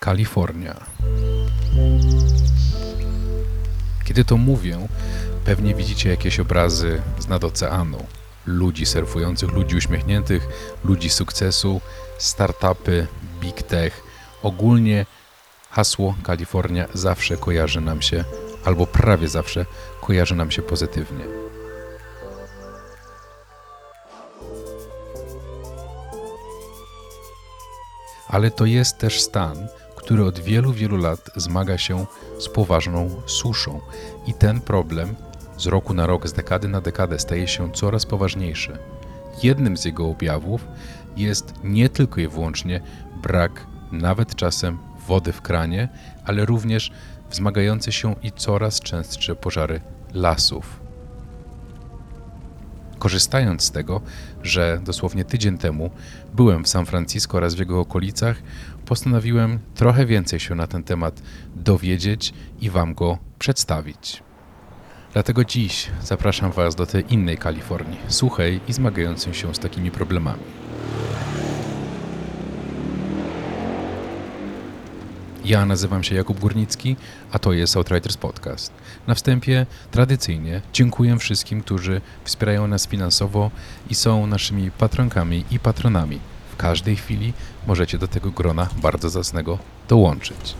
Kalifornia. Kiedy to mówię, pewnie widzicie jakieś obrazy z nad oceanu. Ludzi surfujących, ludzi uśmiechniętych, ludzi sukcesu, startupy, big tech. Ogólnie hasło Kalifornia zawsze kojarzy nam się, albo prawie zawsze kojarzy nam się pozytywnie. ale to jest też stan, który od wielu, wielu lat zmaga się z poważną suszą. I ten problem z roku na rok, z dekady na dekadę staje się coraz poważniejszy. Jednym z jego objawów jest nie tylko i wyłącznie brak nawet czasem wody w kranie, ale również wzmagające się i coraz częstsze pożary lasów. Korzystając z tego, że dosłownie tydzień temu byłem w San Francisco oraz w jego okolicach, postanowiłem trochę więcej się na ten temat dowiedzieć i Wam go przedstawić. Dlatego dziś zapraszam Was do tej innej Kalifornii, suchej i zmagającej się z takimi problemami. Ja nazywam się Jakub Górnicki, a to jest Outriders Podcast. Na wstępie tradycyjnie dziękuję wszystkim, którzy wspierają nas finansowo i są naszymi patronkami i patronami. W każdej chwili możecie do tego grona bardzo zacnego dołączyć.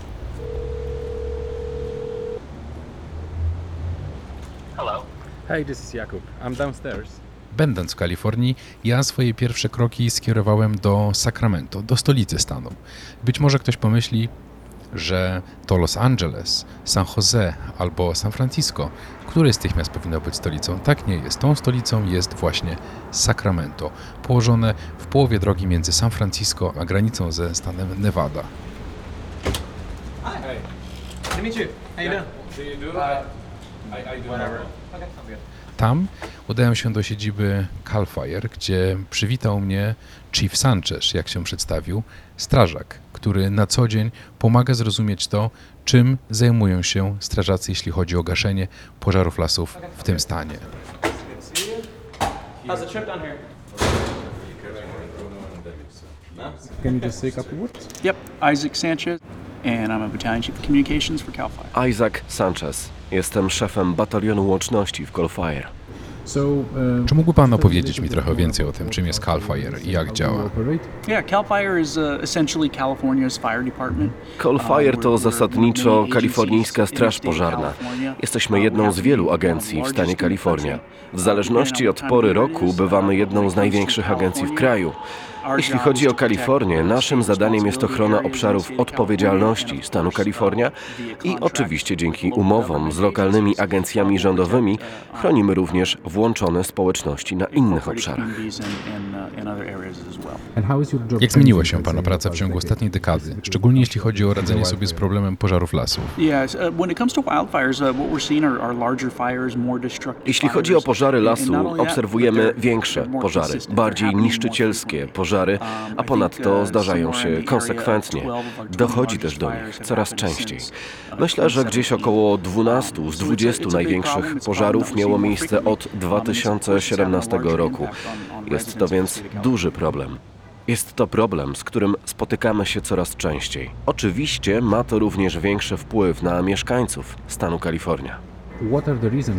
Hello. Hey, this is Jakub. I'm downstairs. Będąc w Kalifornii, ja swoje pierwsze kroki skierowałem do Sacramento, do stolicy stanu. Być może ktoś pomyśli, że to Los Angeles, San Jose albo San Francisco, które z tych miast powinno być stolicą. Tak nie jest. Tą stolicą jest właśnie Sacramento, położone w połowie drogi między San Francisco a granicą ze stanem Nevada. Hi. Hey. Nice to meet you. How you doing? Do you do? Uh, I, I do Whatever. Okay, sounds good. Tam udałem się do siedziby Cal Fire, gdzie przywitał mnie Chief Sanchez, jak się przedstawił, strażak, który na co dzień pomaga zrozumieć to, czym zajmują się strażacy, jeśli chodzi o gaszenie pożarów lasów w tym stanie. How's the trip down here? Can you just say a couple words? Yep, Isaac Sanchez, and I'm a battalion chief of communications for CAL FIRE. Isaac Sanchez. Jestem szefem batalionu łączności w Coalfire. So, uh, Czy mógłby Pan opowiedzieć mi trochę więcej o tym, czym jest Cal Fire i jak działa? CAL FIRE is uh, essentially California's fire department. Coalfire Um, to zasadniczo kalifornijska Straż Pożarna. Jesteśmy Uh, jedną z wielu agencji w stanie Kalifornia. W zależności od pory roku bywamy jedną z największych agencji w kraju. Jeśli chodzi o Kalifornię, naszym zadaniem jest ochrona obszarów odpowiedzialności stanu Kalifornia i oczywiście dzięki umowom z lokalnymi agencjami rządowymi chronimy również włączone społeczności na innych obszarach. Jak zmieniła się Pana praca w ciągu ostatniej dekady, szczególnie jeśli chodzi o radzenie sobie z problemem pożarów lasów? Jeśli chodzi o pożary lasu, obserwujemy większe pożary, bardziej niszczycielskie pożary, a ponadto zdarzają się konsekwentnie. Dochodzi też do nich coraz częściej. Myślę, że gdzieś około 12 z 20 największych pożarów miało miejsce od 20 2017 larger roku. Jest to więc duży problem. Jest to problem, z którym spotykamy się coraz częściej. Oczywiście ma to również większy wpływ na mieszkańców stanu Kalifornia.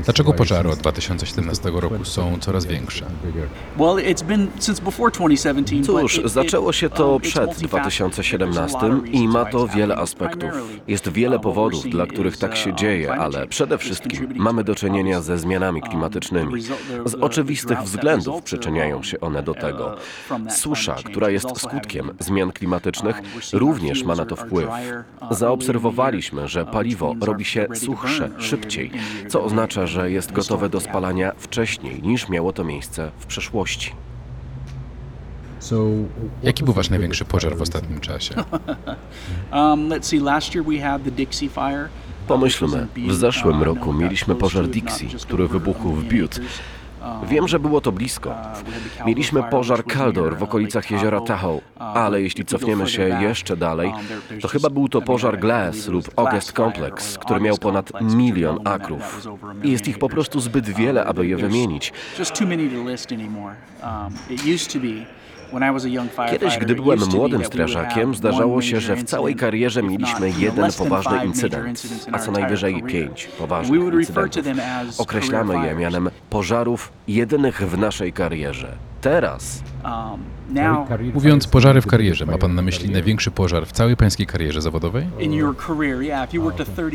Dlaczego pożary od since 2017 roku są coraz większe? bigger? Well, it's been since before 2017. Cóż, zaczęło się to um, przed multifaceted. 2017 There's a lot of i ma to wiele aspektów. Jest wiele powodów, dla których tak się uh, dzieje, ale przede wszystkim mamy do czynienia ze zmianami Um, klimatycznymi. Z oczywistych względów przyczyniają się one do tego. uh, that Susza, która jest skutkiem zmian klimatycznych, Um, our również ma na to wpływ. uh, Zaobserwowaliśmy, że paliwo robi się suchsze szybciej, co oznacza, że jest gotowe do spalania wcześniej niż miało to miejsce w przeszłości. Jaki był Wasz największy pożar w ostatnim czasie? Um, Pomyślmy, w zeszłym roku mieliśmy pożar Dixie, który wybuchł w Butte. Wiem, że było to blisko. Mieliśmy pożar near, w okolicach jeziora Tahoe. Ale jeśli cofniemy się jeszcze dalej, to chyba był to pożar Glass lub August Complex, który miał ponad milion akrów. I jest ich po prostu zbyt wiele, aby je wymienić. Kiedyś, gdy byłem młodym strażakiem, zdarzało się, że w całej karierze mieliśmy jeden poważny incydent, a co najwyżej pięć poważnych incydentów. Określamy je mianem pożarów jedynych w naszej karierze. Teraz Mówiąc pożary w karierze, ma pan na myśli największy pożar w całej pańskiej karierze zawodowej?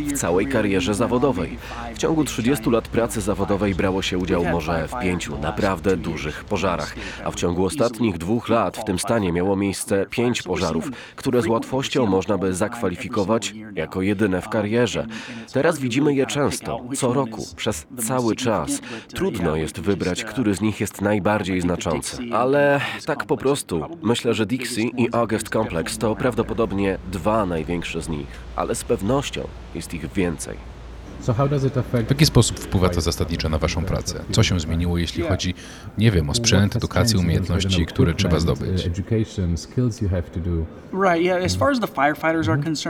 w całej karierze zawodowej. W ciągu 30 lat pracy zawodowej brało się udział może w pięciu naprawdę dużych pożarach, a w ciągu ostatnich dwóch lat w tym stanie miało miejsce pięć pożarów, które z łatwością można by zakwalifikować jako jedyne w karierze. Teraz widzimy je często, co roku, przez cały czas. Trudno jest wybrać, który z nich jest najbardziej znaczący, ale tak po prostu myślę, że Dixie i August Complex to prawdopodobnie dwa największe z nich, ale z pewnością jest ich więcej. W jaki sposób wpływa to zasadniczo na waszą pracę? Co się zmieniło, jeśli chodzi, nie wiem, o sprzęt, edukację, umiejętności, które trzeba zdobyć? Do.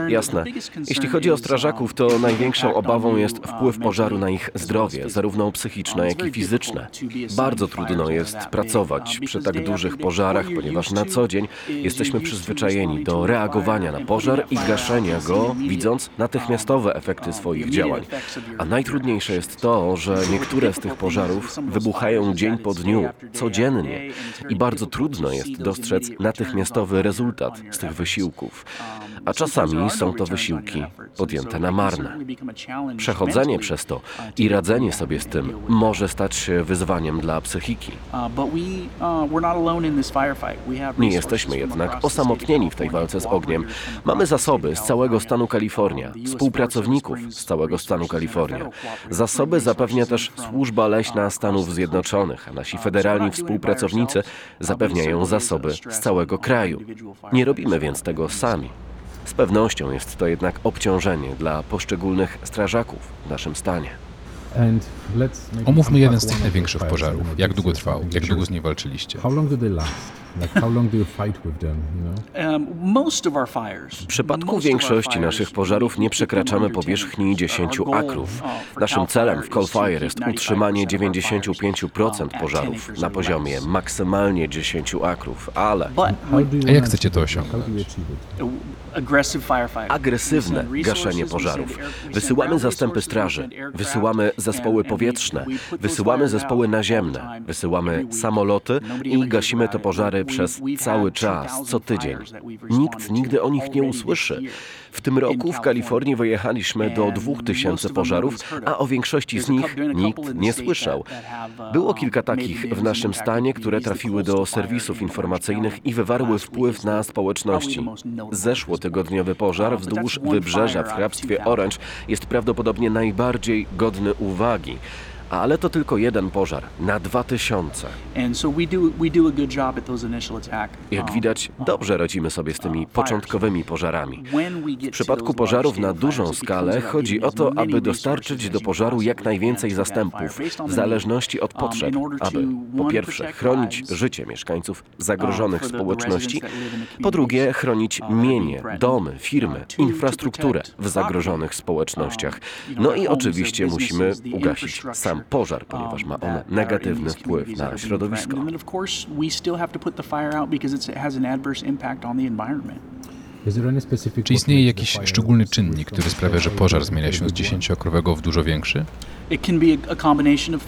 Jasne. Jeśli chodzi o strażaków, to największą obawą jest wpływ pożaru na ich zdrowie, zarówno psychiczne, jak i fizyczne. Bardzo trudno jest pracować przy tak dużych pożarach, ponieważ na co dzień jesteśmy przyzwyczajeni do reagowania na pożar i gaszenia go, widząc natychmiastowe efekty swoich działań. A najtrudniejsze jest to, że niektóre z tych pożarów wybuchają dzień po dniu, codziennie i bardzo trudno jest dostrzec natychmiastowy rezultat z tych wysiłków. A czasami są to wysiłki podjęte na marne. Przechodzenie przez to i radzenie sobie z tym może stać się wyzwaniem dla psychiki. Nie jesteśmy jednak osamotnieni w tej walce z ogniem. Mamy zasoby z całego stanu Kalifornia, współpracowników z całego stanu Kalifornia. Zasoby zapewnia też Służba Leśna Stanów Zjednoczonych, a nasi federalni współpracownicy zapewniają zasoby z całego kraju. Nie robimy więc tego sami. Z pewnością jest to jednak obciążenie dla poszczególnych strażaków w naszym stanie. Omówmy jeden z tych największych pożarów. Jak długo trwał? Jak długo z nim walczyliście? Know? W przypadku większości naszych pożarów nie przekraczamy powierzchni 10 akrów. Naszym celem w Call Fire jest utrzymanie 95% pożarów na poziomie maksymalnie 10 akrów, ale A jak chcecie to osiągnąć? agresywne gaszenie pożarów. Wysyłamy zastępy straży, wysyłamy zespoły powietrzne, wysyłamy zespoły naziemne, wysyłamy samoloty i gasimy te pożary przez cały czas, co tydzień. Nikt nigdy o nich nie usłyszy. W tym roku w Kalifornii wyjechaliśmy do 2000 pożarów, a o większości z nich nikt nie słyszał. Było kilka takich w naszym stanie, które trafiły do serwisów informacyjnych i wywarły wpływ na społeczności. Zeszłotygodniowy pożar wzdłuż wybrzeża w hrabstwie Orange jest prawdopodobnie najbardziej godny uwagi. Ale to tylko jeden pożar na 2000. Jak widać, dobrze radzimy sobie z tymi początkowymi pożarami. W przypadku pożarów na dużą skalę chodzi o to, aby dostarczyć do pożaru jak najwięcej zastępów, w zależności od potrzeb, aby po pierwsze chronić życie mieszkańców zagrożonych społeczności, po drugie chronić mienie, domy, firmy, infrastrukturę w zagrożonych społecznościach. No i oczywiście musimy ugasić sam pożar, ponieważ ma on negatywny wpływ na środowisko. Czy istnieje jakiś szczególny czynnik, który sprawia, że pożar zmienia się z 10-akrowego w dużo większy?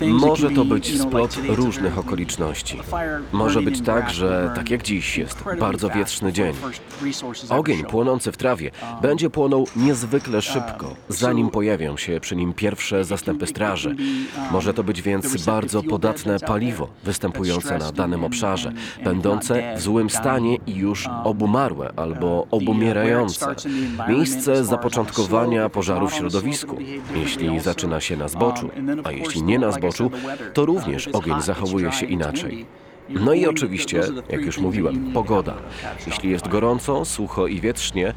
Może to być splot różnych okoliczności. Może być tak, że tak jak dziś jest bardzo wietrzny dzień. Ogień płonący w trawie będzie płonął niezwykle szybko, zanim pojawią się przy nim pierwsze zastępy straży. Może to być więc bardzo podatne paliwo występujące na danym obszarze, będące w złym stanie i już obumarłe albo obumierające. Miejsce zapoczątkowania pożaru w środowisku. Jeśli zaczyna się na zboczu, a jeśli nie na zboczu, to również ogień zachowuje się inaczej. No i oczywiście, jak już mówiłem, pogoda. Jeśli jest gorąco, sucho i wietrznie,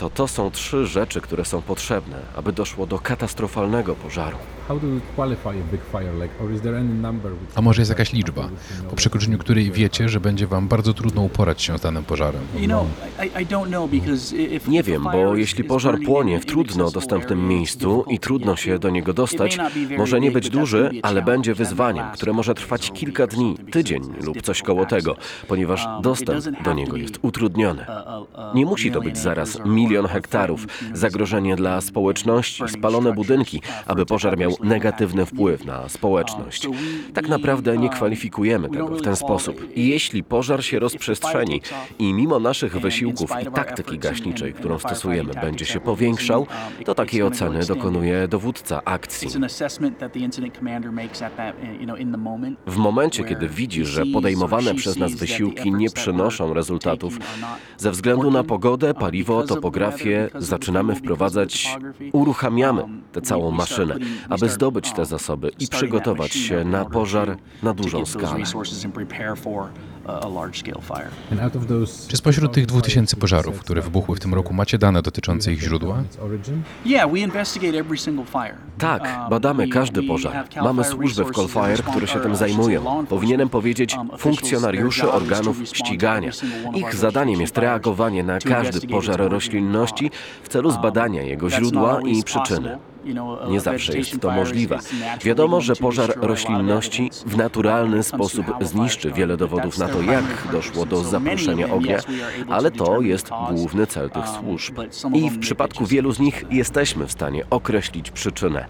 to to są trzy rzeczy, które są potrzebne, aby doszło do katastrofalnego pożaru. A może jest jakaś liczba, po przekroczeniu której wiecie, że będzie wam bardzo trudno uporać się z danym pożarem? Nie wiem, bo jeśli pożar płonie w trudno dostępnym miejscu i trudno się do niego dostać, może nie być duży, ale będzie wyzwaniem, które może trwać kilka dni, tydzień lub coś koło tego, ponieważ Um, dostęp do niego jest utrudniony. Nie musi to być zaraz or- milion hektarów, zagrożenie dla społeczności, spalone budynki, aby pożar miał negatywny wpływ na społeczność. Tak naprawdę nie kwalifikujemy tego w ten sposób. I jeśli pożar się rozprzestrzeni i mimo naszych wysiłków i taktyki gaśniczej, którą stosujemy, będzie się powiększał, to takiej oceny dokonuje dowódca akcji. W momencie, kiedy widzi, że podejmowane przez nas wysiłki nie przynoszą rezultatów, ze względu na pogodę, paliwo, topografię, the zaczynamy wprowadzać, uruchamiamy tę całą maszynę, aby zdobyć te zasoby i przygotować się na pożar na dużą skalę. Czy spośród tych 2000 fires, pożarów, które wybuchły w tym roku, macie dane dotyczące ich źródła? Tak, Um, badamy we- każdy we pożar. Mamy służby w resources Call and Fire, które się tym zajmują. Powinienem powiedzieć um, to organów ścigania. Ich zadaniem jest reagowanie na każdy pożar roślinności w celu zbadania jego not źródła i przyczyny. Nie zawsze jest to możliwe. Wiadomo, że pożar roślinności w naturalny sposób zniszczy wiele dowodów na to, jak doszło do them, ognia, ale to jest główny cel tych um, służb. I w przypadku wielu z nich jesteśmy w stanie określić przyczynę,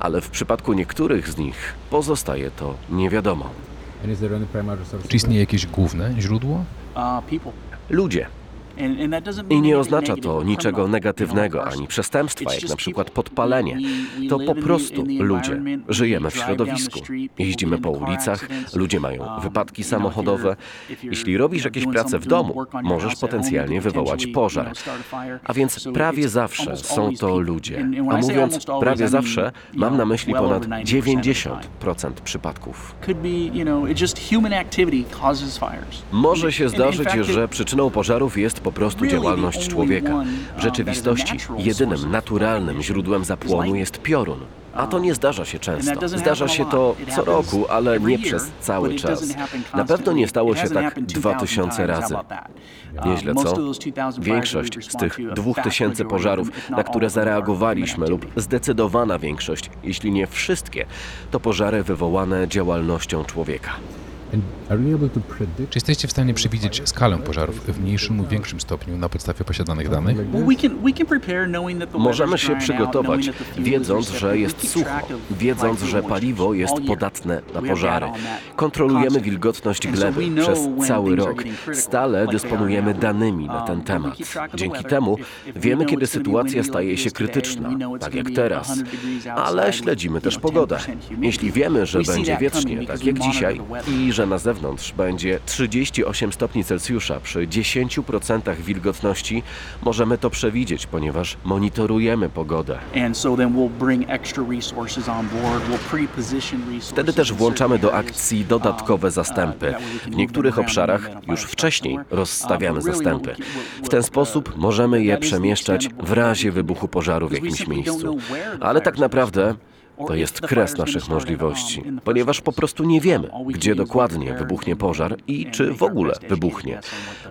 ale w przypadku niektórych z nich pozostaje to nie wiadomo. And is there any primary source? Czy istnieje jakieś główne źródło? Uh. Ludzie. I nie oznacza to niczego negatywnego know, ani przestępstwa, jak na przykład podpalenie. To po prostu ludzie. Żyjemy w środowisku. Jeździmy po ulicach, ludzie mają Um, wypadki samochodowe. Jeśli robisz jakieś prace w domu, możesz potencjalnie wywołać pożar. a więc prawie zawsze są to ludzie. A mówiąc prawie zawsze, mam na myśli ponad over 90% of the time. 90% przypadków. Może się zdarzyć, że przyczyną pożarów jest po prostu działalność człowieka. W rzeczywistości jedynym naturalnym źródłem zapłonu jest piorun. A to nie zdarza się często. Zdarza się to co roku, ale nie przez cały czas. Na pewno nie stało się tak happened 2000 times. How razy. Nieźle, co? 2000 Większość z tych to, a dwóch vast tysięcy majority of pożarów, na które zareagowaliśmy lub zdecydowana większość, jeśli nie wszystkie, to pożary wywołane działalnością człowieka. Czy jesteście w stanie przewidzieć skalę pożarów w mniejszym lub większym stopniu na podstawie posiadanych danych? Możemy się przygotować, wiedząc, że jest sucho, wiedząc, że paliwo jest podatne na pożary. Kontrolujemy wilgotność gleby przez cały rok. Stale dysponujemy danymi na Um, ten temat. Dzięki temu wiemy, kiedy sytuacja staje się krytyczna, tak jak teraz. 100 degrees Ale śledzimy też pogodę. 10% humidity. Jeśli wiemy, że będzie wiecznie, tak jak dzisiaj, i że na zewnątrz będzie 38 stopni Celsjusza przy 10% wilgotności, możemy to przewidzieć, ponieważ monitorujemy pogodę. Wtedy też włączamy do akcji dodatkowe zastępy. uh, can W niektórych obszarach już wcześniej rozstawiamy Uh, what zastępy. W ten sposób możemy je przemieszczać w razie wybuchu pożaru w jakimś miejscu. Ale tak naprawdę to jest kres naszych możliwości, ponieważ po prostu nie wiemy, gdzie dokładnie wybuchnie pożar i czy w ogóle wybuchnie.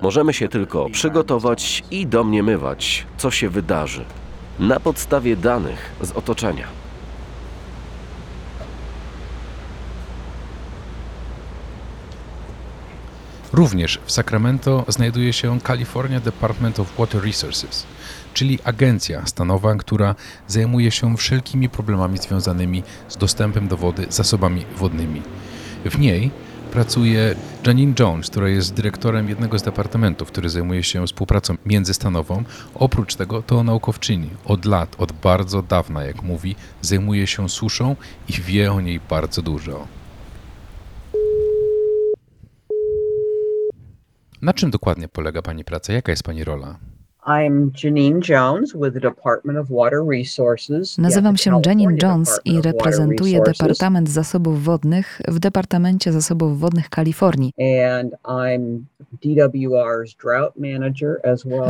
Możemy się tylko przygotować i domniemywać, co się wydarzy na podstawie danych z otoczenia. Również w Sacramento znajduje się California Department of Water Resources, czyli agencja stanowa, która zajmuje się wszelkimi problemami związanymi z dostępem do wody, zasobami wodnymi. W niej pracuje Janine Jones, która jest dyrektorem jednego z departamentów, który zajmuje się współpracą międzystanową. Oprócz tego to naukowczyni. Od lat, od bardzo dawna, jak mówi, zajmuje się suszą i wie o niej bardzo dużo. Na czym dokładnie polega Pani praca? Jaka jest Pani rola? I'm Janine Jones with the Department of Water Resources. Nazywam się Janine Jones i reprezentuję Departament Zasobów Wodnych w Departamencie Zasobów Wodnych Kalifornii. And I'm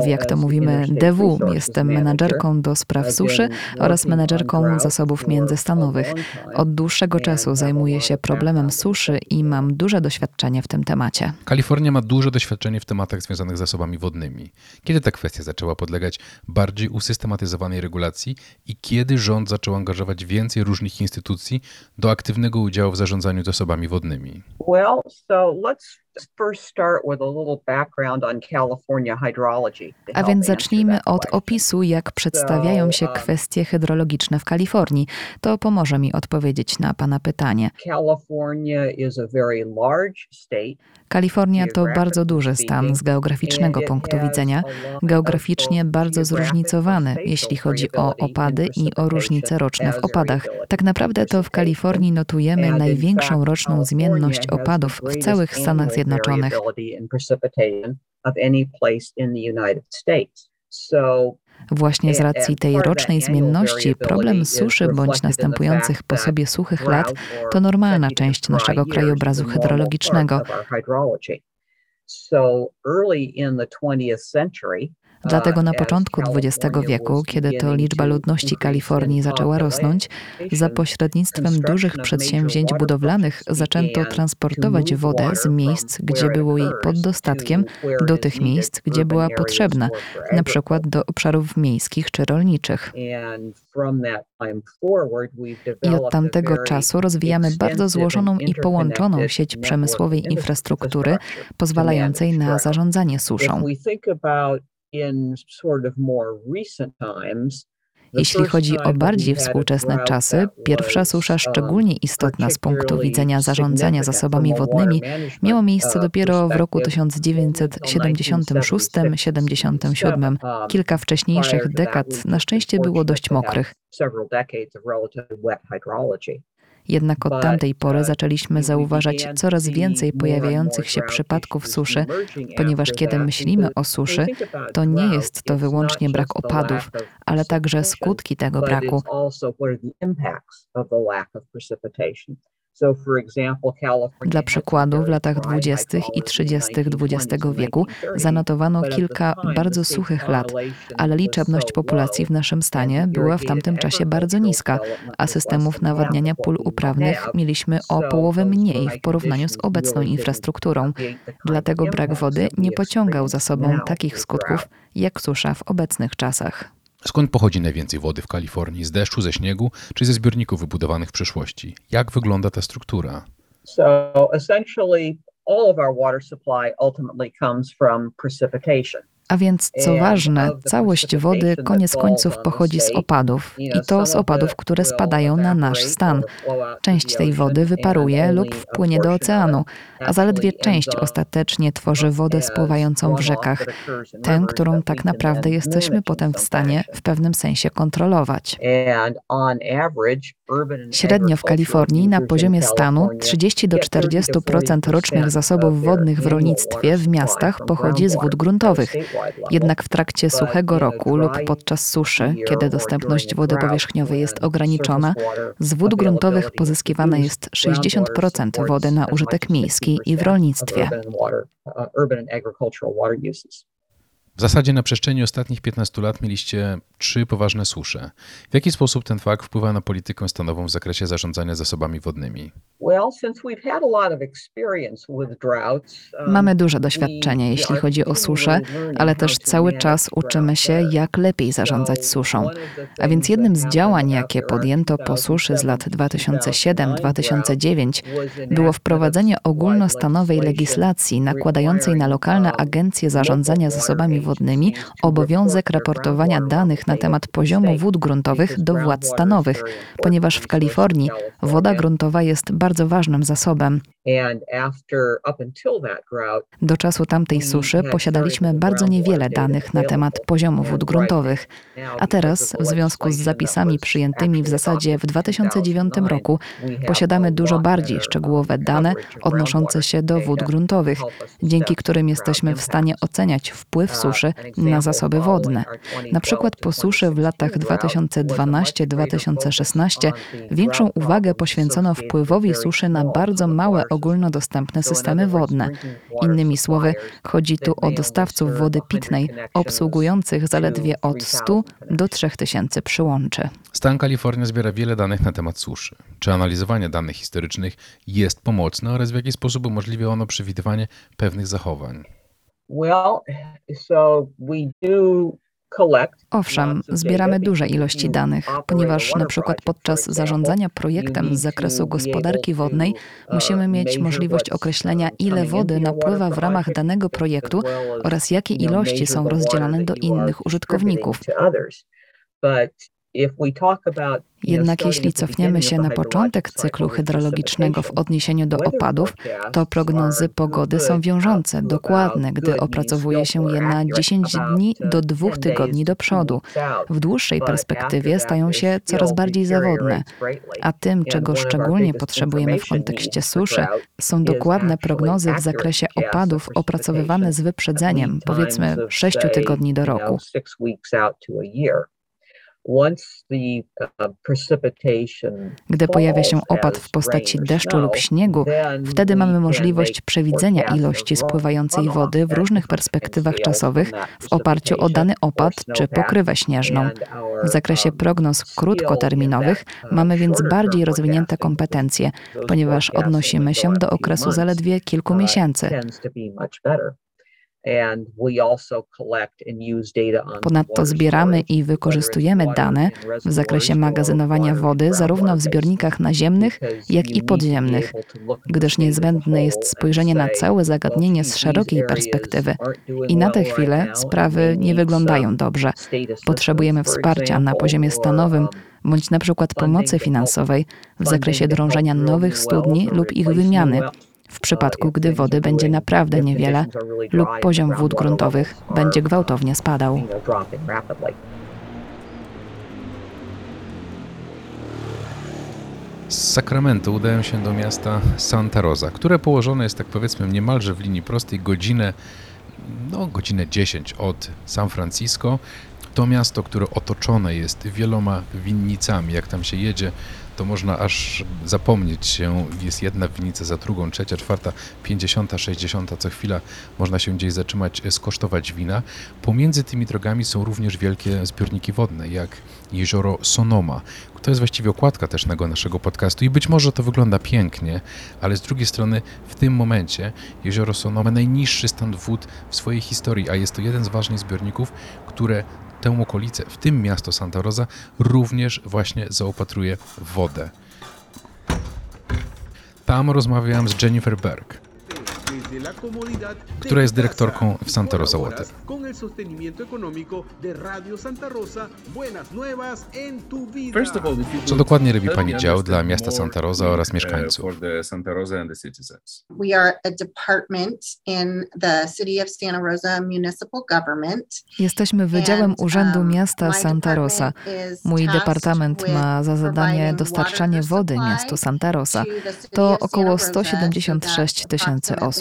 W jak to mówimy DW, jestem menadżerką do spraw suszy oraz menadżerką zasobów międzystanowych. Od dłuższego czasu zajmuję się problemem suszy i mam duże doświadczenie w tym temacie. Kalifornia ma duże doświadczenie w tematach związanych z zasobami wodnymi. Kiedy ta kwestia zaczęła podlegać bardziej usystematyzowanej regulacji i kiedy rząd zaczął angażować więcej różnych instytucji do aktywnego udziału w zarządzaniu zasobami wodnymi? Well, so let's a więc zacznijmy od opisu, jak przedstawiają się kwestie hydrologiczne w Kalifornii. To pomoże mi odpowiedzieć na Pana pytanie. Kalifornia to bardzo duży stan z geograficznego punktu widzenia, geograficznie bardzo zróżnicowany, jeśli chodzi o opady i o różnice roczne w opadach. Tak naprawdę to w Kalifornii notujemy największą roczną zmienność opadów w całych Stanach Zjednoczonych. Właśnie z racji tej rocznej zmienności problem suszy bądź następujących po sobie suchych lat to normalna część naszego krajobrazu hydrologicznego. Dlatego na początku XX wieku, kiedy to liczba ludności Kalifornii zaczęła rosnąć, za pośrednictwem dużych przedsięwzięć budowlanych zaczęto transportować wodę z miejsc, gdzie było jej pod dostatkiem, do tych miejsc, gdzie była potrzebna, na przykład do obszarów miejskich czy rolniczych. I od tamtego czasu rozwijamy bardzo złożoną i połączoną sieć przemysłowej infrastruktury, pozwalającej na zarządzanie suszą. Jeśli chodzi o bardziej współczesne czasy, pierwsza susza, szczególnie istotna z punktu widzenia zarządzania zasobami wodnymi, miała miejsce dopiero w roku 1976-77. Kilka wcześniejszych dekad na szczęście było dość mokrych. Jednak od tamtej pory zaczęliśmy zauważać coraz więcej pojawiających się przypadków suszy, ponieważ kiedy myślimy o suszy, to nie jest to wyłącznie brak opadów, ale także skutki tego braku. Dla przykładu, w latach 20. i 30. XX wieku zanotowano kilka bardzo suchych lat, ale liczebność populacji w naszym stanie była w tamtym czasie bardzo niska, a systemów nawadniania pól uprawnych mieliśmy o połowę mniej w porównaniu z obecną infrastrukturą. Dlatego brak wody nie pociągał za sobą takich skutków jak susza w obecnych czasach. Skąd pochodzi najwięcej wody w Kalifornii? Z deszczu, ze śniegu czy ze zbiorników wybudowanych w przyszłości? Jak wygląda ta struktura? So essentially, all of our water supply ultimately comes from precipitation. A więc, co ważne, całość wody koniec końców pochodzi z opadów i to z opadów, które spadają na nasz stan. Część tej wody wyparuje lub wpłynie do oceanu, a zaledwie część ostatecznie tworzy wodę spływającą w rzekach, tę, którą tak naprawdę jesteśmy potem w stanie w pewnym sensie kontrolować. Średnio w Kalifornii na poziomie stanu 30 do 40% rocznych zasobów wodnych w rolnictwie w miastach pochodzi z wód gruntowych. Jednak w trakcie suchego roku lub podczas suszy, kiedy dostępność wody powierzchniowej jest ograniczona, z wód gruntowych pozyskiwane jest 60% wody na użytek miejski i w rolnictwie. W zasadzie na przestrzeni ostatnich 15 lat mieliście trzy poważne susze. W jaki sposób ten fakt wpływa na politykę stanową w zakresie zarządzania zasobami wodnymi? Mamy duże doświadczenie, jeśli chodzi o suszę, ale też cały czas uczymy się, jak lepiej zarządzać suszą. A więc jednym z działań, jakie podjęto po suszy z lat 2007-2009, było wprowadzenie ogólnostanowej legislacji nakładającej na lokalne agencje zarządzania zasobami wodnymi obowiązek raportowania danych na temat poziomu wód gruntowych do władz stanowych, ponieważ w Kalifornii woda gruntowa jest bardzo ważnym zasobem. Do czasu tamtej suszy posiadaliśmy bardzo niewiele danych na temat poziomu wód gruntowych, a teraz, w związku z zapisami przyjętymi w zasadzie w 2009 roku, posiadamy dużo bardziej szczegółowe dane odnoszące się do wód gruntowych, dzięki którym jesteśmy w stanie oceniać wpływ suszy na zasoby wodne. Na przykład po suszy w latach 2012-2016 większą uwagę poświęcono wpływowi suszy na bardzo małe ogólnodostępne systemy wodne. Innymi słowy, chodzi tu o dostawców wody pitnej obsługujących zaledwie od 100 do 3000 przyłączy. Stan Kalifornia zbiera wiele danych na temat suszy. Czy analizowanie danych historycznych jest pomocne oraz w jaki sposób umożliwia ono przewidywanie pewnych zachowań? Owszem, zbieramy duże ilości danych, ponieważ na przykład podczas zarządzania projektem z zakresu gospodarki wodnej musimy mieć możliwość określenia, ile wody napływa w ramach danego projektu oraz jakie ilości są rozdzielane do innych użytkowników. Jednak jeśli cofniemy się na początek cyklu hydrologicznego w odniesieniu do opadów, to prognozy pogody są wiążące, dokładne, gdy opracowuje się je na 10 dni do 2 tygodni do przodu. W dłuższej perspektywie stają się coraz bardziej zawodne. A tym, czego szczególnie potrzebujemy w kontekście suszy, są dokładne prognozy w zakresie opadów opracowywane z wyprzedzeniem, powiedzmy 6 tygodni do roku. Uh, Gdy pojawia się opad w postaci deszczu lub śniegu, wtedy mamy możliwość przewidzenia ilości spływającej wody w różnych perspektywach czasowych w oparciu o dany opad czy pokrywę śnieżną. W zakresie prognoz krótkoterminowych mamy więc bardziej rozwinięte kompetencje, ponieważ odnosimy się do okresu zaledwie kilku miesięcy. Ponadto zbieramy i wykorzystujemy dane w zakresie magazynowania wody zarówno w zbiornikach naziemnych, jak i podziemnych, gdyż niezbędne jest spojrzenie na całe zagadnienie z szerokiej perspektywy. I na tę chwilę sprawy nie wyglądają dobrze. Potrzebujemy wsparcia na poziomie stanowym bądź na przykład pomocy finansowej w zakresie drążenia nowych studni lub ich wymiany w przypadku gdy wody będzie naprawdę niewiele lub poziom wód gruntowych będzie gwałtownie spadał. Z Sacramento udają się do miasta Santa Rosa, które położone jest, tak powiedzmy, niemalże w linii prostej godzinę, no godzinę 10 od San Francisco. To miasto, które otoczone jest wieloma winnicami. Jak tam się jedzie, to można aż zapomnieć się. Jest jedna winnica za drugą, trzecia, czwarta, pięćdziesiąta, sześćdziesiąta. Co chwila można się gdzieś zatrzymać, e, skosztować wina. Pomiędzy tymi drogami są również wielkie zbiorniki wodne, jak jezioro Sonoma. To jest właściwie okładka też naszego podcastu i być może to wygląda pięknie, ale z drugiej strony w tym momencie jezioro Sonoma najniższy stan wód w swojej historii, a jest to jeden z ważnych zbiorników, które tę okolicę, w tym miasto Santa Rosa, również właśnie zaopatruje w wodę. Tam rozmawiałem z Jennifer Berg, która jest dyrektorką w Santa Rosa Water. Co dokładnie robi Pani dział dla miasta Santa Rosa oraz uh, mieszkańców? Jesteśmy Wydziałem Urzędu um, Miasta Santa Rosa. Mój departament ma za zadanie dostarczanie wody miastu Santa Rosa. To około 176 tysięcy osób.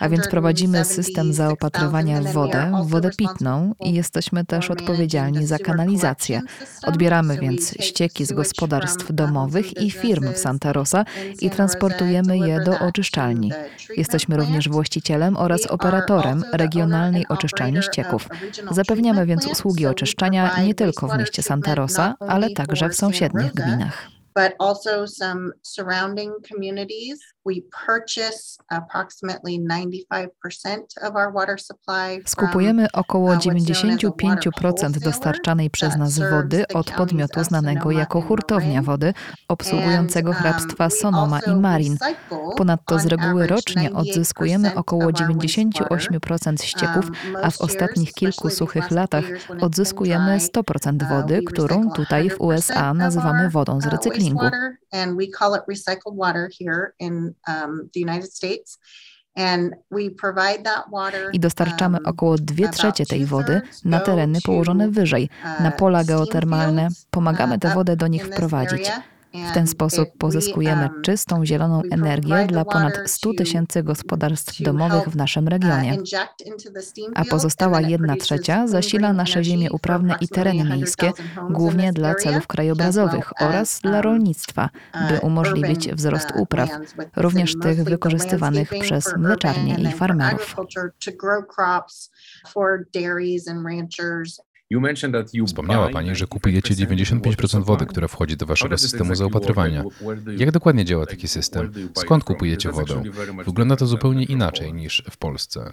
A więc prowadzimy system zaopatrywania w wodę, w wodę pitną i jesteśmy też odpowiedzialni za kanalizację. Odbieramy więc ścieki z gospodarstw domowych i firm w Santa Rosa i transportujemy je do oczyszczalni. Jesteśmy również właścicielem oraz operatorem regionalnej oczyszczalni ścieków. Zapewniamy więc usługi oczyszczania nie tylko w mieście Santa Rosa, ale także w sąsiednich gminach. but also some surrounding communities Skupujemy około 95% dostarczanej przez nas wody od podmiotu znanego jako hurtownia wody, obsługującego um, hrabstwa Sonoma i Marin. Ponadto z reguły rocznie odzyskujemy około 98% ścieków, um, a w ostatnich kilku suchych latach odzyskujemy 100% uh, wody, którą tutaj w USA nazywamy wodą z uh, recyklingu. um, the United States. I dostarczamy um, około 2 trzecie tej wody na tereny położone wyżej, na uh, pola geotermalne. Pomagamy tę wodę do nich wprowadzić. W ten sposób pozyskujemy czystą, zieloną energię dla ponad 100 tysięcy gospodarstw domowych w naszym regionie. A pozostała jedna trzecia zasila nasze ziemie uprawne i tereny miejskie, głównie dla celów krajobrazowych oraz dla rolnictwa, by umożliwić wzrost upraw, również tych wykorzystywanych przez mleczarnie i farmerów. Wspomniała Pani, że kupujecie 95% wody, która wchodzi do Waszego systemu zaopatrywania. Jak dokładnie działa taki system? Skąd kupujecie wodę? Wygląda to zupełnie inaczej niż w Polsce.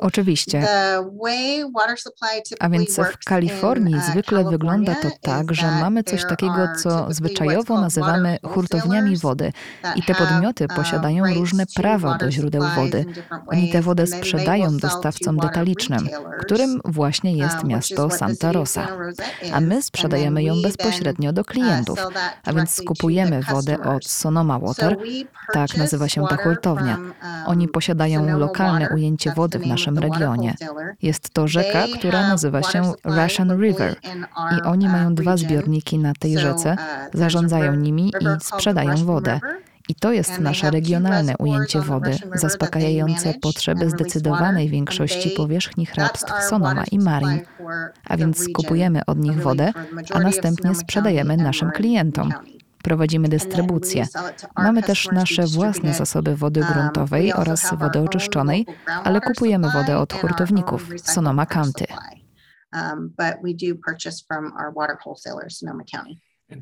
Oczywiście. A więc w Kalifornii uh, zwykle wygląda to tak, że mamy coś takiego, co zwyczajowo nazywamy hurtowniami wody. I te podmioty posiadają różne prawa do źródeł wody. Oni tę wodę sprzedają dostawcom detalicznym, którym właśnie jest miasto Santa Rosa. A my sprzedajemy ją bezpośrednio do uh, klientów. A więc skupujemy wodę od Sonoma Water, tak nazywa się ta hurtownia. um, Oni posiadają lokalne ujęcie wody w naszym regionie. Jest to rzeka, która nazywa się Russian River. I oni mają dwa zbiorniki na tej rzece, zarządzają nimi i sprzedają wodę. I to jest nasze regionalne ujęcie wody, zaspokajające potrzeby zdecydowanej większości powierzchni hrabstw Sonoma i Marin. A więc kupujemy od nich wodę, a następnie sprzedajemy naszym klientom. Prowadzimy dystrybucję. Mamy też nasze własne zasoby wody gruntowej oraz wody oczyszczonej, ale kupujemy wodę od hurtowników Sonoma County. Um.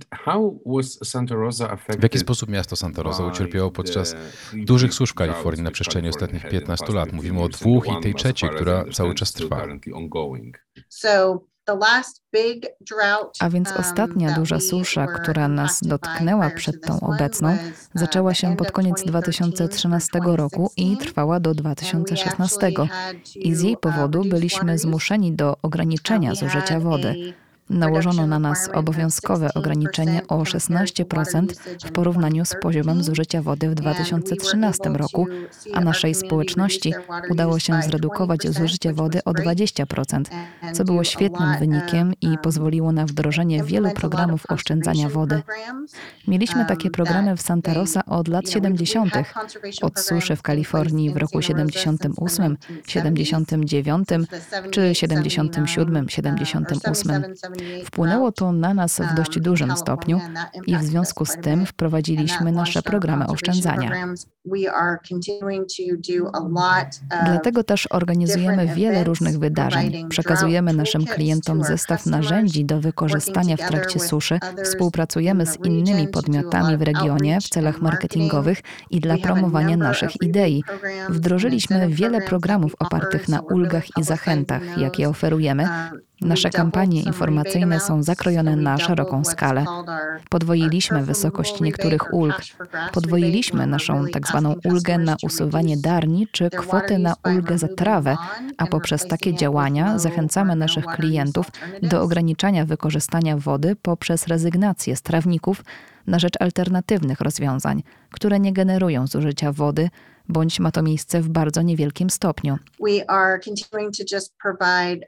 W jaki sposób miasto Santa Rosa ucierpiało podczas dużych susz w Kalifornii na przestrzeni ostatnich 15 lat? Mówimy o dwóch i tej trzeciej, która cały czas trwa. A więc um, ostatnia duża susza, która nas dotknęła przed tą obecną, uh, zaczęła się pod koniec 2013 roku i trwała do 2016. I z jej powodu byliśmy zmuszeni do ograniczenia zużycia wody. Nałożono na nas obowiązkowe ograniczenie o 16% w porównaniu z poziomem zużycia wody w 2013 roku, a naszej społeczności udało się zredukować zużycie wody o 20%, co było świetnym wynikiem i pozwoliło na wdrożenie wielu programów oszczędzania wody. Mieliśmy takie programy w Santa Rosa od lat 70., od suszy w Kalifornii w roku 78, 79 czy 77, 78. Wpłynęło to na nas w dość dużym stopniu i w związku z tym wprowadziliśmy nasze programy oszczędzania. Dlatego też organizujemy wiele różnych wydarzeń. Przekazujemy naszym klientom zestaw narzędzi do wykorzystania w trakcie suszy. Współpracujemy z innymi podmiotami w regionie w celach marketingowych i dla promowania naszych idei. Wdrożyliśmy wiele programów opartych na ulgach i zachętach, jakie oferujemy. Nasze kampanie informacyjne są zakrojone na szeroką skalę. Podwoiliśmy wysokość niektórych ulg. Podwoiliśmy naszą tak zwaną ulgę na usuwanie darni czy kwotę na ulgę za trawę, a poprzez takie działania zachęcamy naszych klientów do ograniczania wykorzystania wody poprzez rezygnację z trawników na rzecz alternatywnych rozwiązań, które nie generują zużycia wody, bądź ma to miejsce w bardzo niewielkim stopniu.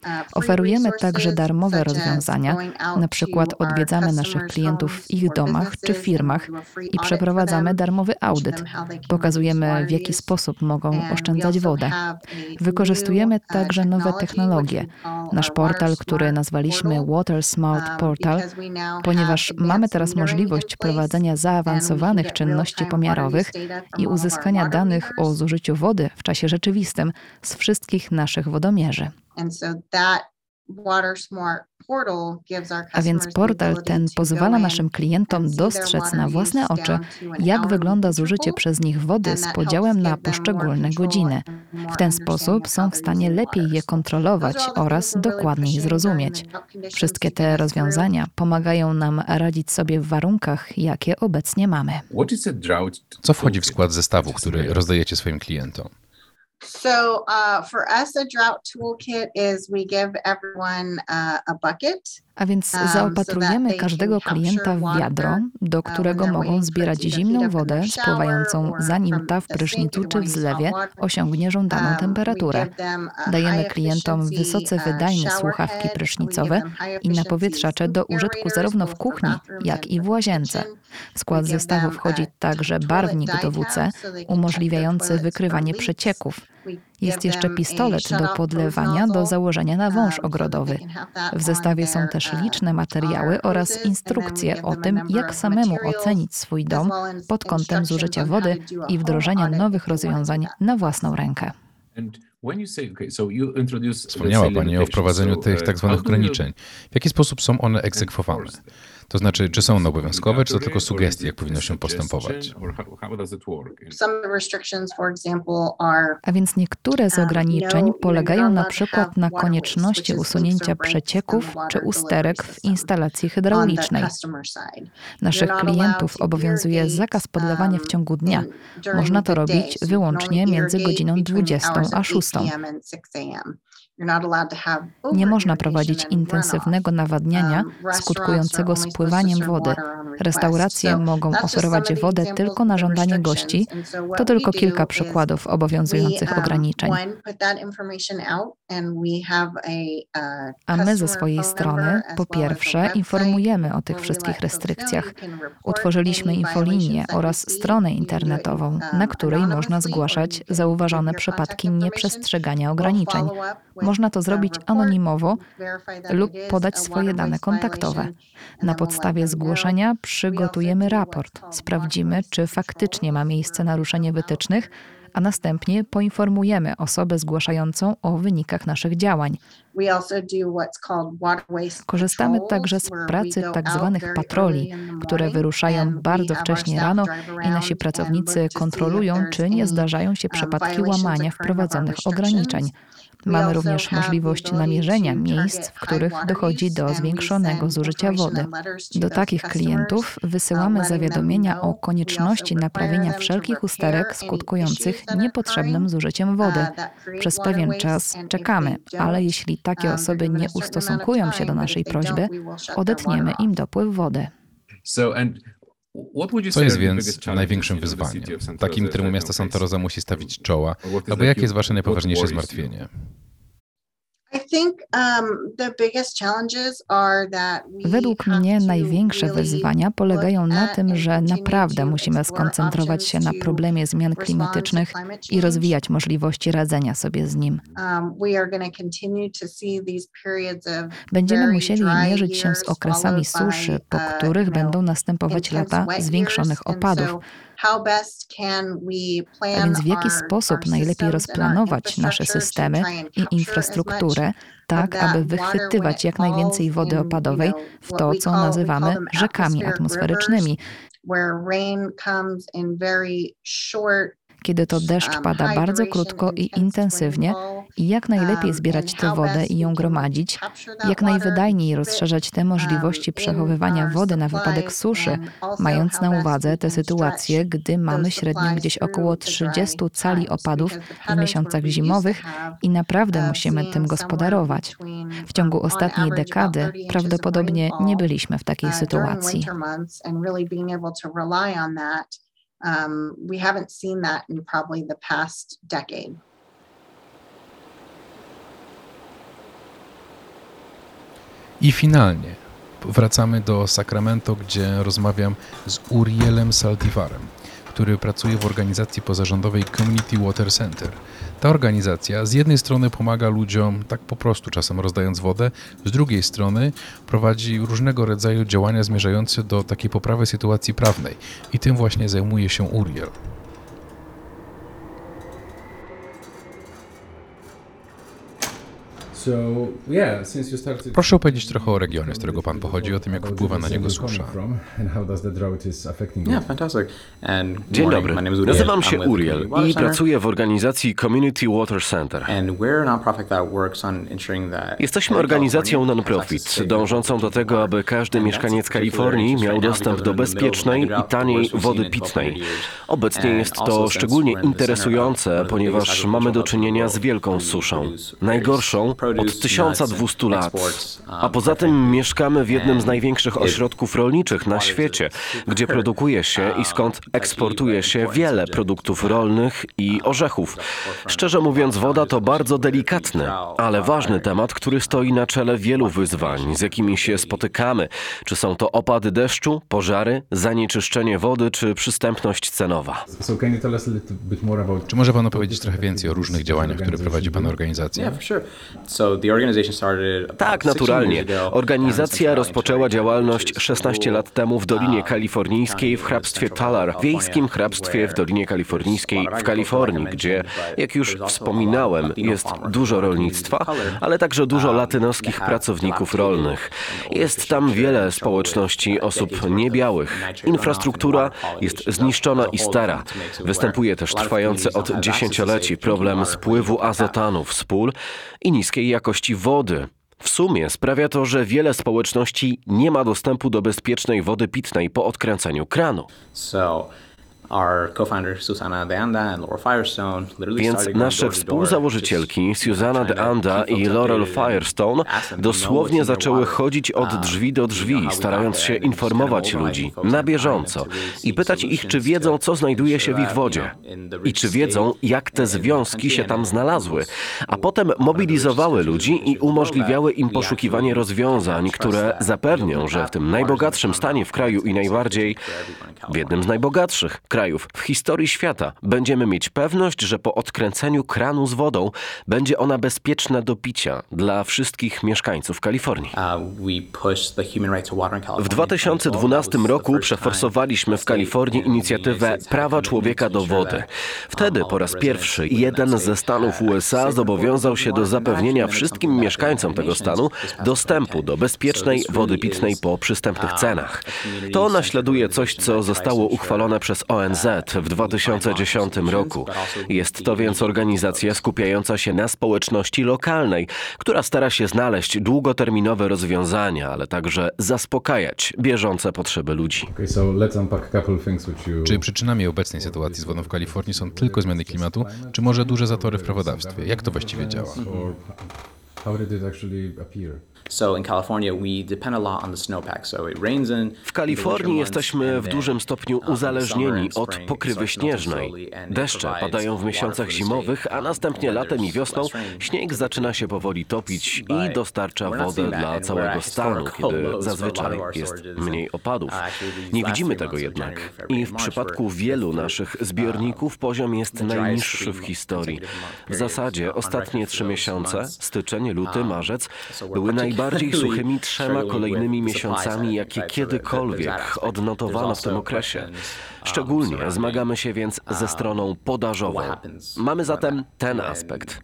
uh, Oferujemy także darmowe rozwiązania, na przykład odwiedzamy naszych klientów w ich domach czy firmach i przeprowadzamy darmowy audyt. Pokazujemy, w jaki sposób mogą oszczędzać wodę. Wykorzystujemy także nowe technologie. Nasz portal, który nazwaliśmy Water Smart Portal, ponieważ mamy teraz możliwość prowadzenia zaawansowanych czynności pomiarowych i uzyskania danych o zużyciu wody w czasie rzeczywistym z wszystkich naszych wodomierzy. A więc portal ten pozwala naszym klientom dostrzec na własne oczy, jak wygląda zużycie przez nich wody z podziałem na poszczególne godziny. W ten sposób są w stanie lepiej je kontrolować oraz dokładniej zrozumieć. Wszystkie te rozwiązania pomagają nam radzić sobie w warunkach, jakie obecnie mamy. Co wchodzi w skład zestawu, który rozdajecie swoim klientom? So uh, for us, a drought toolkit is we give everyone uh, a bucket. A więc Um, zaopatrujemy każdego klienta w wiadro, do uh, którego mogą zbierać zimną wodę spływającą, zanim ta w prysznicu czy w zlewie osiągnie żądaną Um, temperaturę. Dajemy klientom wysoce wydajne słuchawki prysznicowe i napowietrzacze do użytku zarówno w kuchni, jak i w łazience. W skład zestawu wchodzi także barwnik do WC, umożliwiający wykrywanie przecieków. Jest jeszcze pistolet do podlewania do założenia na wąż ogrodowy. W zestawie są też liczne materiały oraz instrukcje o tym, jak samemu ocenić swój dom pod kątem zużycia wody i wdrożenia nowych rozwiązań na własną rękę. Wspomniała Pani o wprowadzeniu tych tak zwanych ograniczeń. W jaki sposób są one egzekwowane? To znaczy, czy są one obowiązkowe, czy to tylko sugestie, jak powinno się postępować? A więc niektóre z ograniczeń polegają na przykład na konieczności usunięcia przecieków czy usterek w instalacji hydraulicznej. Naszych klientów obowiązuje zakaz podlewania w ciągu dnia. Można to robić wyłącznie między godziną 20 a 6. 6 PM and six AM. Nie można prowadzić intensywnego nawadniania skutkującego spływaniem wody. Restauracje mogą oferować wodę tylko na żądanie gości. To tylko kilka przykładów obowiązujących ograniczeń. A my ze swojej strony, po pierwsze, informujemy o tych wszystkich restrykcjach. Utworzyliśmy infolinię oraz stronę internetową, na której można zgłaszać zauważone przypadki nieprzestrzegania ograniczeń. Można to zrobić anonimowo lub podać swoje dane kontaktowe. Na podstawie zgłoszenia przygotujemy raport, sprawdzimy, czy faktycznie ma miejsce naruszenie wytycznych, a następnie poinformujemy osobę zgłaszającą o wynikach naszych działań. Korzystamy także z pracy tzw. tak patroli, które wyruszają bardzo wcześnie rano i nasi pracownicy kontrolują, czy nie zdarzają się przypadki łamania wprowadzonych ograniczeń. Mamy również możliwość namierzenia miejsc, w których dochodzi do zwiększonego zużycia wody. Do takich klientów wysyłamy zawiadomienia o konieczności naprawienia wszelkich usterek skutkujących niepotrzebnym zużyciem wody. Przez pewien czas czekamy, ale jeśli takie osoby nie ustosunkują się do naszej prośby, odetniemy im dopływ wody. Co jest więc największym wyzwaniem, takim, któremu miasto Santa Rosa musi stawić czoła, albo jakie jest wasze najpoważniejsze zmartwienie? Według mnie największe wyzwania polegają na tym, że naprawdę musimy skoncentrować się na problemie zmian klimatycznych i rozwijać możliwości radzenia sobie z nim. Um, Będziemy musieli mierzyć się z okresami suszy, po uh, których będą następować lata zwiększonych opadów. A więc w jaki sposób najlepiej rozplanować nasze systemy i infrastrukturę, tak aby wychwytywać jak najwięcej wody opadowej w to, co nazywamy rzekami atmosferycznymi, kiedy to deszcz um, pada bardzo krótko i intensywnie i jak najlepiej zbierać tę wodę i ją gromadzić, jak najwydajniej rozszerzać te możliwości przechowywania wody na wypadek suszy, mając na uwadze tę sytuację, gdy mamy średnio gdzieś około 30 cali opadów w miesiącach zimowych i naprawdę musimy tym gospodarować. W ciągu ostatniej dekady prawdopodobnie nie byliśmy w takiej sytuacji. Um, we haven't seen that in probably the past decade. I finalnie wracamy do Sacramento, gdzie rozmawiam z Urielem Saltivarem, który pracuje w organizacji pozarządowej Community Water Center. Ta organizacja z jednej strony pomaga ludziom tak po prostu, czasem rozdając wodę, z drugiej strony prowadzi różnego rodzaju działania zmierzające do takiej poprawy sytuacji prawnej i tym właśnie zajmuje się Uriel. Proszę opowiedzieć trochę o regionie, z którego Pan pochodzi, o tym, jak wpływa na niego susza. Dzień dobry, nazywam się Uriel i pracuję w organizacji Community Water Center. Jesteśmy organizacją non-profit, dążącą do tego, aby każdy mieszkaniec Kalifornii miał dostęp do bezpiecznej i taniej wody pitnej. Obecnie jest to szczególnie interesujące, ponieważ mamy do czynienia z wielką suszą. Najgorszą od 1200 lat. A poza tym mieszkamy w jednym z największych ośrodków rolniczych na świecie, gdzie produkuje się i skąd eksportuje się wiele produktów rolnych i orzechów. Szczerze mówiąc, woda to bardzo delikatny, ale ważny temat, który stoi na czele wielu wyzwań, z jakimi się spotykamy. Czy są to opady deszczu, pożary, zanieczyszczenie wody, czy przystępność cenowa. Czy może Pan opowiedzieć trochę więcej o różnych działaniach, które prowadzi Pana organizacja? Tak, 16 naturalnie. Organizacja um, rozpoczęła działalność which is 16 lat temu w Dolinie Kalifornijskiej w hrabstwie Talar, wiejskim hrabstwie w Dolinie Kalifornijskiej w Kalifornii, gdzie, jak już wspominałem, jest dużo rolnictwa, ale także dużo latynoskich pracowników rolnych. Jest tam wiele społeczności osób niebiałych. Infrastruktura jest zniszczona i stara. Występuje też trwający od dziesięcioleci problem spływu azotanów z pól i niskiej jakości wody. W sumie sprawia to, że wiele społeczności nie ma dostępu do bezpiecznej wody pitnej po odkręceniu kranu. So Więc nasze współzałożycielki Susanna de Anda i Laurel Firestone dosłownie zaczęły chodzić od Um, drzwi do drzwi, starając się informować ludzi na bieżąco i pytać ich, czy wiedzą, co znajduje się w ich wodzie i czy wiedzą, jak te związki się tam znalazły, a potem mobilizowały ludzi i umożliwiały im poszukiwanie rozwiązań, które zapewnią, że w tym najbogatszym stanie w kraju i najbardziej w jednym z najbogatszych krajów w historii świata będziemy mieć pewność, że po odkręceniu kranu z wodą będzie ona bezpieczna do picia dla wszystkich mieszkańców Kalifornii. W 2012 roku przeforsowaliśmy w Kalifornii inicjatywę Prawa Człowieka do Wody. Wtedy po raz pierwszy jeden ze stanów USA zobowiązał się do zapewnienia wszystkim mieszkańcom tego stanu dostępu do bezpiecznej wody pitnej po przystępnych cenach. To naśladuje coś, co zostało uchwalone przez ONZ w 2010 roku. Jest to więc organizacja skupiająca się na społeczności lokalnej, która stara się znaleźć długoterminowe rozwiązania, ale także zaspokajać bieżące potrzeby ludzi. Czy przyczynami obecnej sytuacji z wodą w Kalifornii są tylko zmiany klimatu, czy może duże zatory w prawodawstwie? Jak to właściwie działa? how did it actually appear? W Kalifornii jesteśmy w dużym stopniu uzależnieni od pokrywy śnieżnej. Deszcze padają w miesiącach zimowych, a następnie latem i wiosną śnieg zaczyna się powoli topić i dostarcza wodę dla całego stanu, kiedy zazwyczaj jest mniej opadów. Nie widzimy tego jednak. I w przypadku wielu naszych zbiorników poziom jest najniższy w historii. W zasadzie ostatnie trzy miesiące, styczeń, luty, marzec, były najbardziej suchymi trzema kolejnymi miesiącami, jakie kiedykolwiek odnotowano w tym okresie. Szczególnie zmagamy się więc ze stroną podażową. Mamy zatem ten aspekt.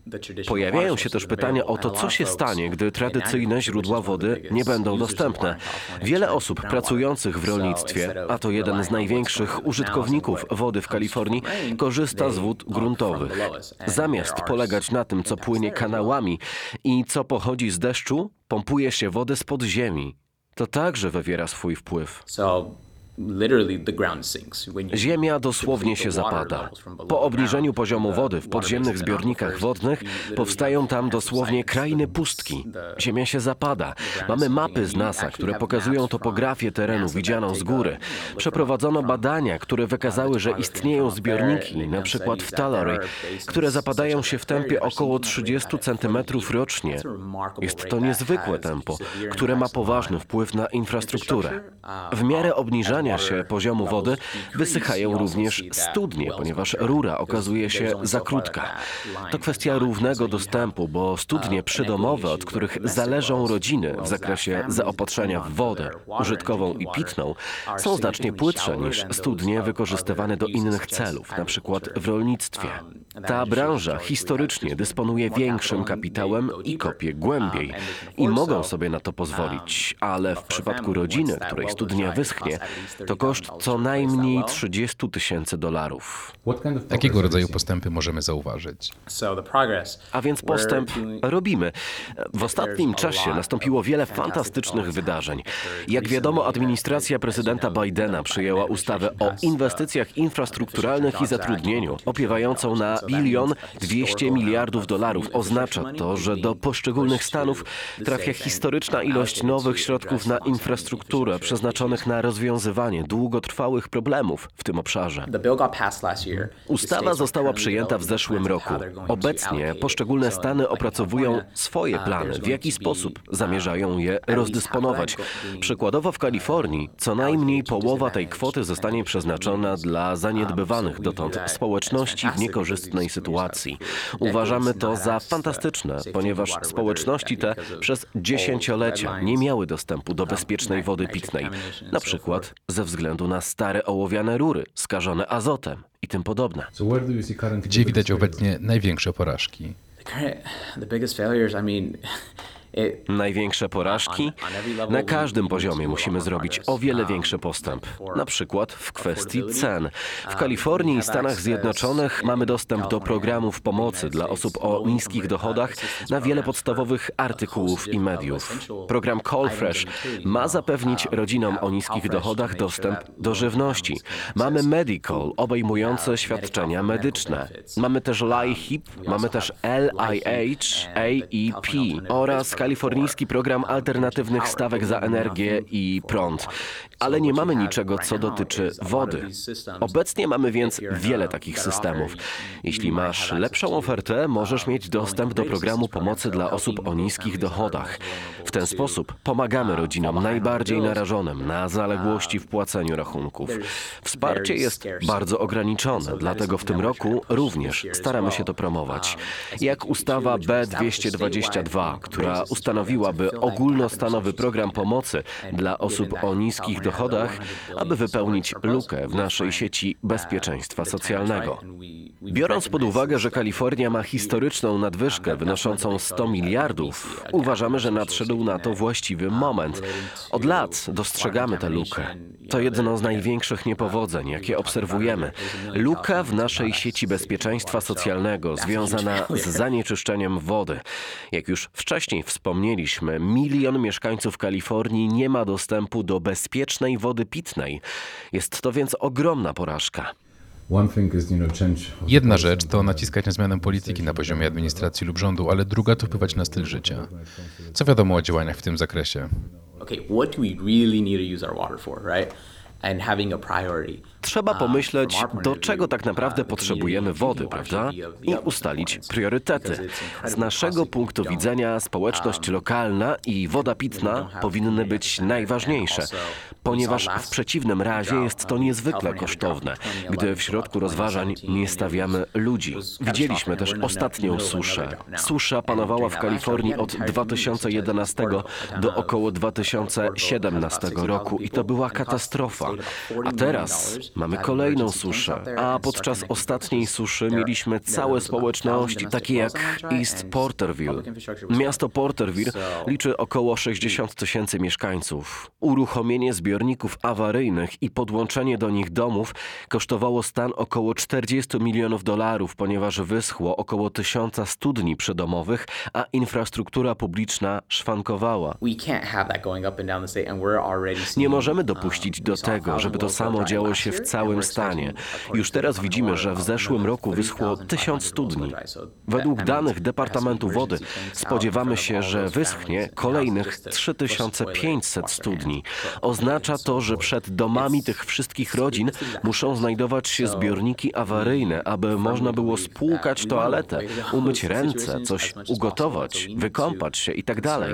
Pojawiają się też pytania o to, co się stanie, gdy tradycyjne źródła wody nie będą dostępne. Wiele osób pracujących w rolnictwie, a to jeden z największych użytkowników wody w Kalifornii, korzysta z wód gruntowych. Zamiast polegać na tym, co płynie kanałami i co pochodzi z deszczu, pompuje się wodę z podziemi. To także wywiera swój wpływ. Ziemia dosłownie się zapada. Po obniżeniu poziomu wody w podziemnych zbiornikach wodnych powstają tam dosłownie krainy pustki. Ziemia się zapada. Mamy mapy z NASA, które pokazują topografię terenu widzianą z góry. Przeprowadzono badania, które wykazały, że istnieją zbiorniki, na przykład w Tulare, które zapadają się w tempie około 30 cm rocznie. Jest to niezwykłe tempo, które ma poważny wpływ na infrastrukturę. W miarę obniżania się poziomu wody wysychają również studnie, ponieważ rura okazuje się za krótka. To kwestia równego dostępu, bo studnie przydomowe, od których zależą rodziny w zakresie zaopatrzenia w wodę użytkową i pitną, są znacznie płytsze niż studnie wykorzystywane do innych celów, na przykład w rolnictwie. Ta branża historycznie dysponuje większym kapitałem i kopie głębiej i mogą sobie na to pozwolić, ale w przypadku rodziny, której studnia wyschnie, To koszt co najmniej 30 tysięcy dolarów. Jakiego rodzaju postępy możemy zauważyć? A więc postęp robimy. W ostatnim czasie nastąpiło wiele fantastycznych wydarzeń. Jak wiadomo, administracja prezydenta Bidena przyjęła ustawę o inwestycjach infrastrukturalnych i zatrudnieniu, opiewającą na bilion 200 miliardów dolarów. Oznacza to, że do poszczególnych stanów trafia historyczna ilość nowych środków na infrastrukturę przeznaczonych na rozwiązywanie długotrwałych problemów w tym obszarze. Ustawa została przyjęta w zeszłym roku. Obecnie poszczególne stany opracowują swoje plany, w jaki sposób zamierzają je rozdysponować. Przykładowo w Kalifornii co najmniej połowa tej kwoty zostanie przeznaczona dla zaniedbywanych dotąd społeczności w niekorzystnej sytuacji. Uważamy to za fantastyczne, ponieważ społeczności te przez dziesięciolecia nie miały dostępu do bezpiecznej wody pitnej, na przykład ze względu na stare ołowiane rury skażone azotem i tym podobne. Gdzie widać obecnie największe porażki? Mean, Największe porażki? Na każdym poziomie musimy zrobić o wiele większy postęp. Na przykład w kwestii cen. W Kalifornii i Stanach Zjednoczonych mamy dostęp do programów pomocy dla osób o niskich dochodach na wiele podstawowych artykułów i mediów. Program Call Fresh ma zapewnić rodzinom o niskich dochodach dostęp do żywności. Mamy Medical obejmujące świadczenia medyczne. Mamy też LIHIP, mamy też LIH, AEP oraz kalifornijski program alternatywnych stawek za energię i prąd. Ale nie mamy niczego, co dotyczy wody. Obecnie mamy więc wiele takich systemów. Jeśli masz lepszą ofertę, możesz mieć dostęp do programu pomocy dla osób o niskich dochodach. W ten sposób pomagamy rodzinom najbardziej narażonym na zaległości w płaceniu rachunków. Wsparcie jest bardzo ograniczone, dlatego w tym roku również staramy się to promować. Jak ustawa B222, która ustanowiłaby ogólnostanowy program pomocy dla osób o niskich dochodach, aby wypełnić lukę w naszej sieci bezpieczeństwa socjalnego. Biorąc pod uwagę, że Kalifornia ma historyczną nadwyżkę wynoszącą 100 miliardów, uważamy, że nadszedł na to właściwy moment. Od lat dostrzegamy tę lukę. To jedno z największych niepowodzeń, jakie obserwujemy. Luka w naszej sieci bezpieczeństwa socjalnego związana z zanieczyszczeniem wody. Jak już wcześniej wspomnieliśmy, milion mieszkańców Kalifornii nie ma dostępu do bezpiecznej wody pitnej. Jest to więc ogromna porażka. Jedna rzecz to naciskać na zmianę polityki na poziomie administracji lub rządu, ale druga to wpływać na styl życia. Co wiadomo o działaniach w tym zakresie? Okay, what do we really need to use our water for, right? And having a priority. Trzeba pomyśleć, do czego tak naprawdę potrzebujemy wody, prawda? I ustalić priorytety. Z naszego punktu widzenia społeczność lokalna i woda pitna powinny być najważniejsze, ponieważ w przeciwnym razie jest to niezwykle kosztowne, gdy w środku rozważań nie stawiamy ludzi. Widzieliśmy też ostatnią suszę. Susza panowała w Kalifornii od 2011 do około 2017 roku i to była katastrofa. A teraz Mamy kolejną suszę, a podczas ostatniej suszy mieliśmy całe społeczności, takie jak East Porterville. Miasto Porterville liczy około 60 tysięcy mieszkańców. Uruchomienie zbiorników awaryjnych i podłączenie do nich domów kosztowało stan około 40 milionów dolarów, ponieważ wyschło około tysiąca studni przydomowych, a infrastruktura publiczna szwankowała. Nie możemy dopuścić do tego, żeby to samo działo się w całym stanie. Już teraz widzimy, że w zeszłym roku wyschło tysiąc studni. Według danych Departamentu Wody spodziewamy się, że wyschnie kolejnych 3500 studni. Oznacza to, że przed domami tych wszystkich rodzin muszą znajdować się zbiorniki awaryjne, aby można było spłukać toaletę, umyć ręce, coś ugotować, wykąpać się itd. Tak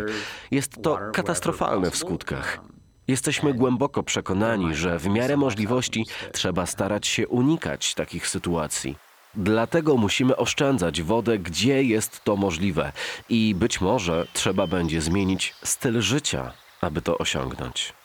Jest to katastrofalne w skutkach. Jesteśmy głęboko przekonani, że w miarę możliwości trzeba starać się unikać takich sytuacji. Dlatego musimy oszczędzać wodę, gdzie jest to możliwe, i być może trzeba będzie zmienić styl życia, aby to osiągnąć.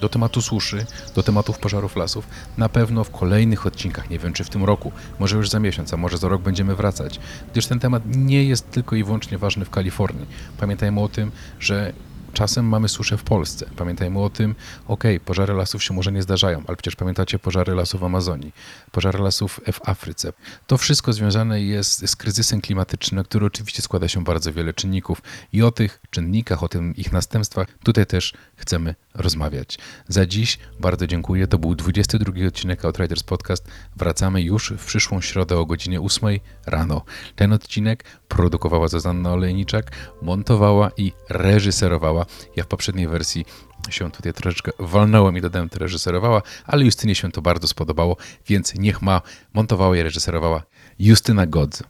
Do tematu suszy, do tematów pożarów lasów. Na pewno w kolejnych odcinkach, nie wiem czy w tym roku, może już za miesiąc, a może za rok będziemy wracać, gdyż ten temat nie jest tylko i wyłącznie ważny w Kalifornii. Pamiętajmy o tym, że Czasem mamy suszę w Polsce. Pamiętajmy o tym, ok, pożary lasów się może nie zdarzają, ale przecież pamiętacie pożary lasów w Amazonii, pożary lasów w Afryce. To wszystko związane jest z kryzysem klimatycznym, który oczywiście składa się bardzo wiele czynników i o tych czynnikach, o tym ich następstwach tutaj też chcemy rozmawiać. Za dziś bardzo dziękuję. To był 22 odcinek Outriders Podcast. Wracamy już w przyszłą środę o godzinie 8 rano. Ten odcinek produkowała Zuzanna Olejniczak, montowała i reżyserowała. Ja w poprzedniej wersji się tutaj troszeczkę walnąłem i dodałem, to reżyserowała, ale Justynie się to bardzo spodobało, więc niech ma, montowała i reżyserowała Justyna Godz.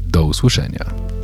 Do usłyszenia.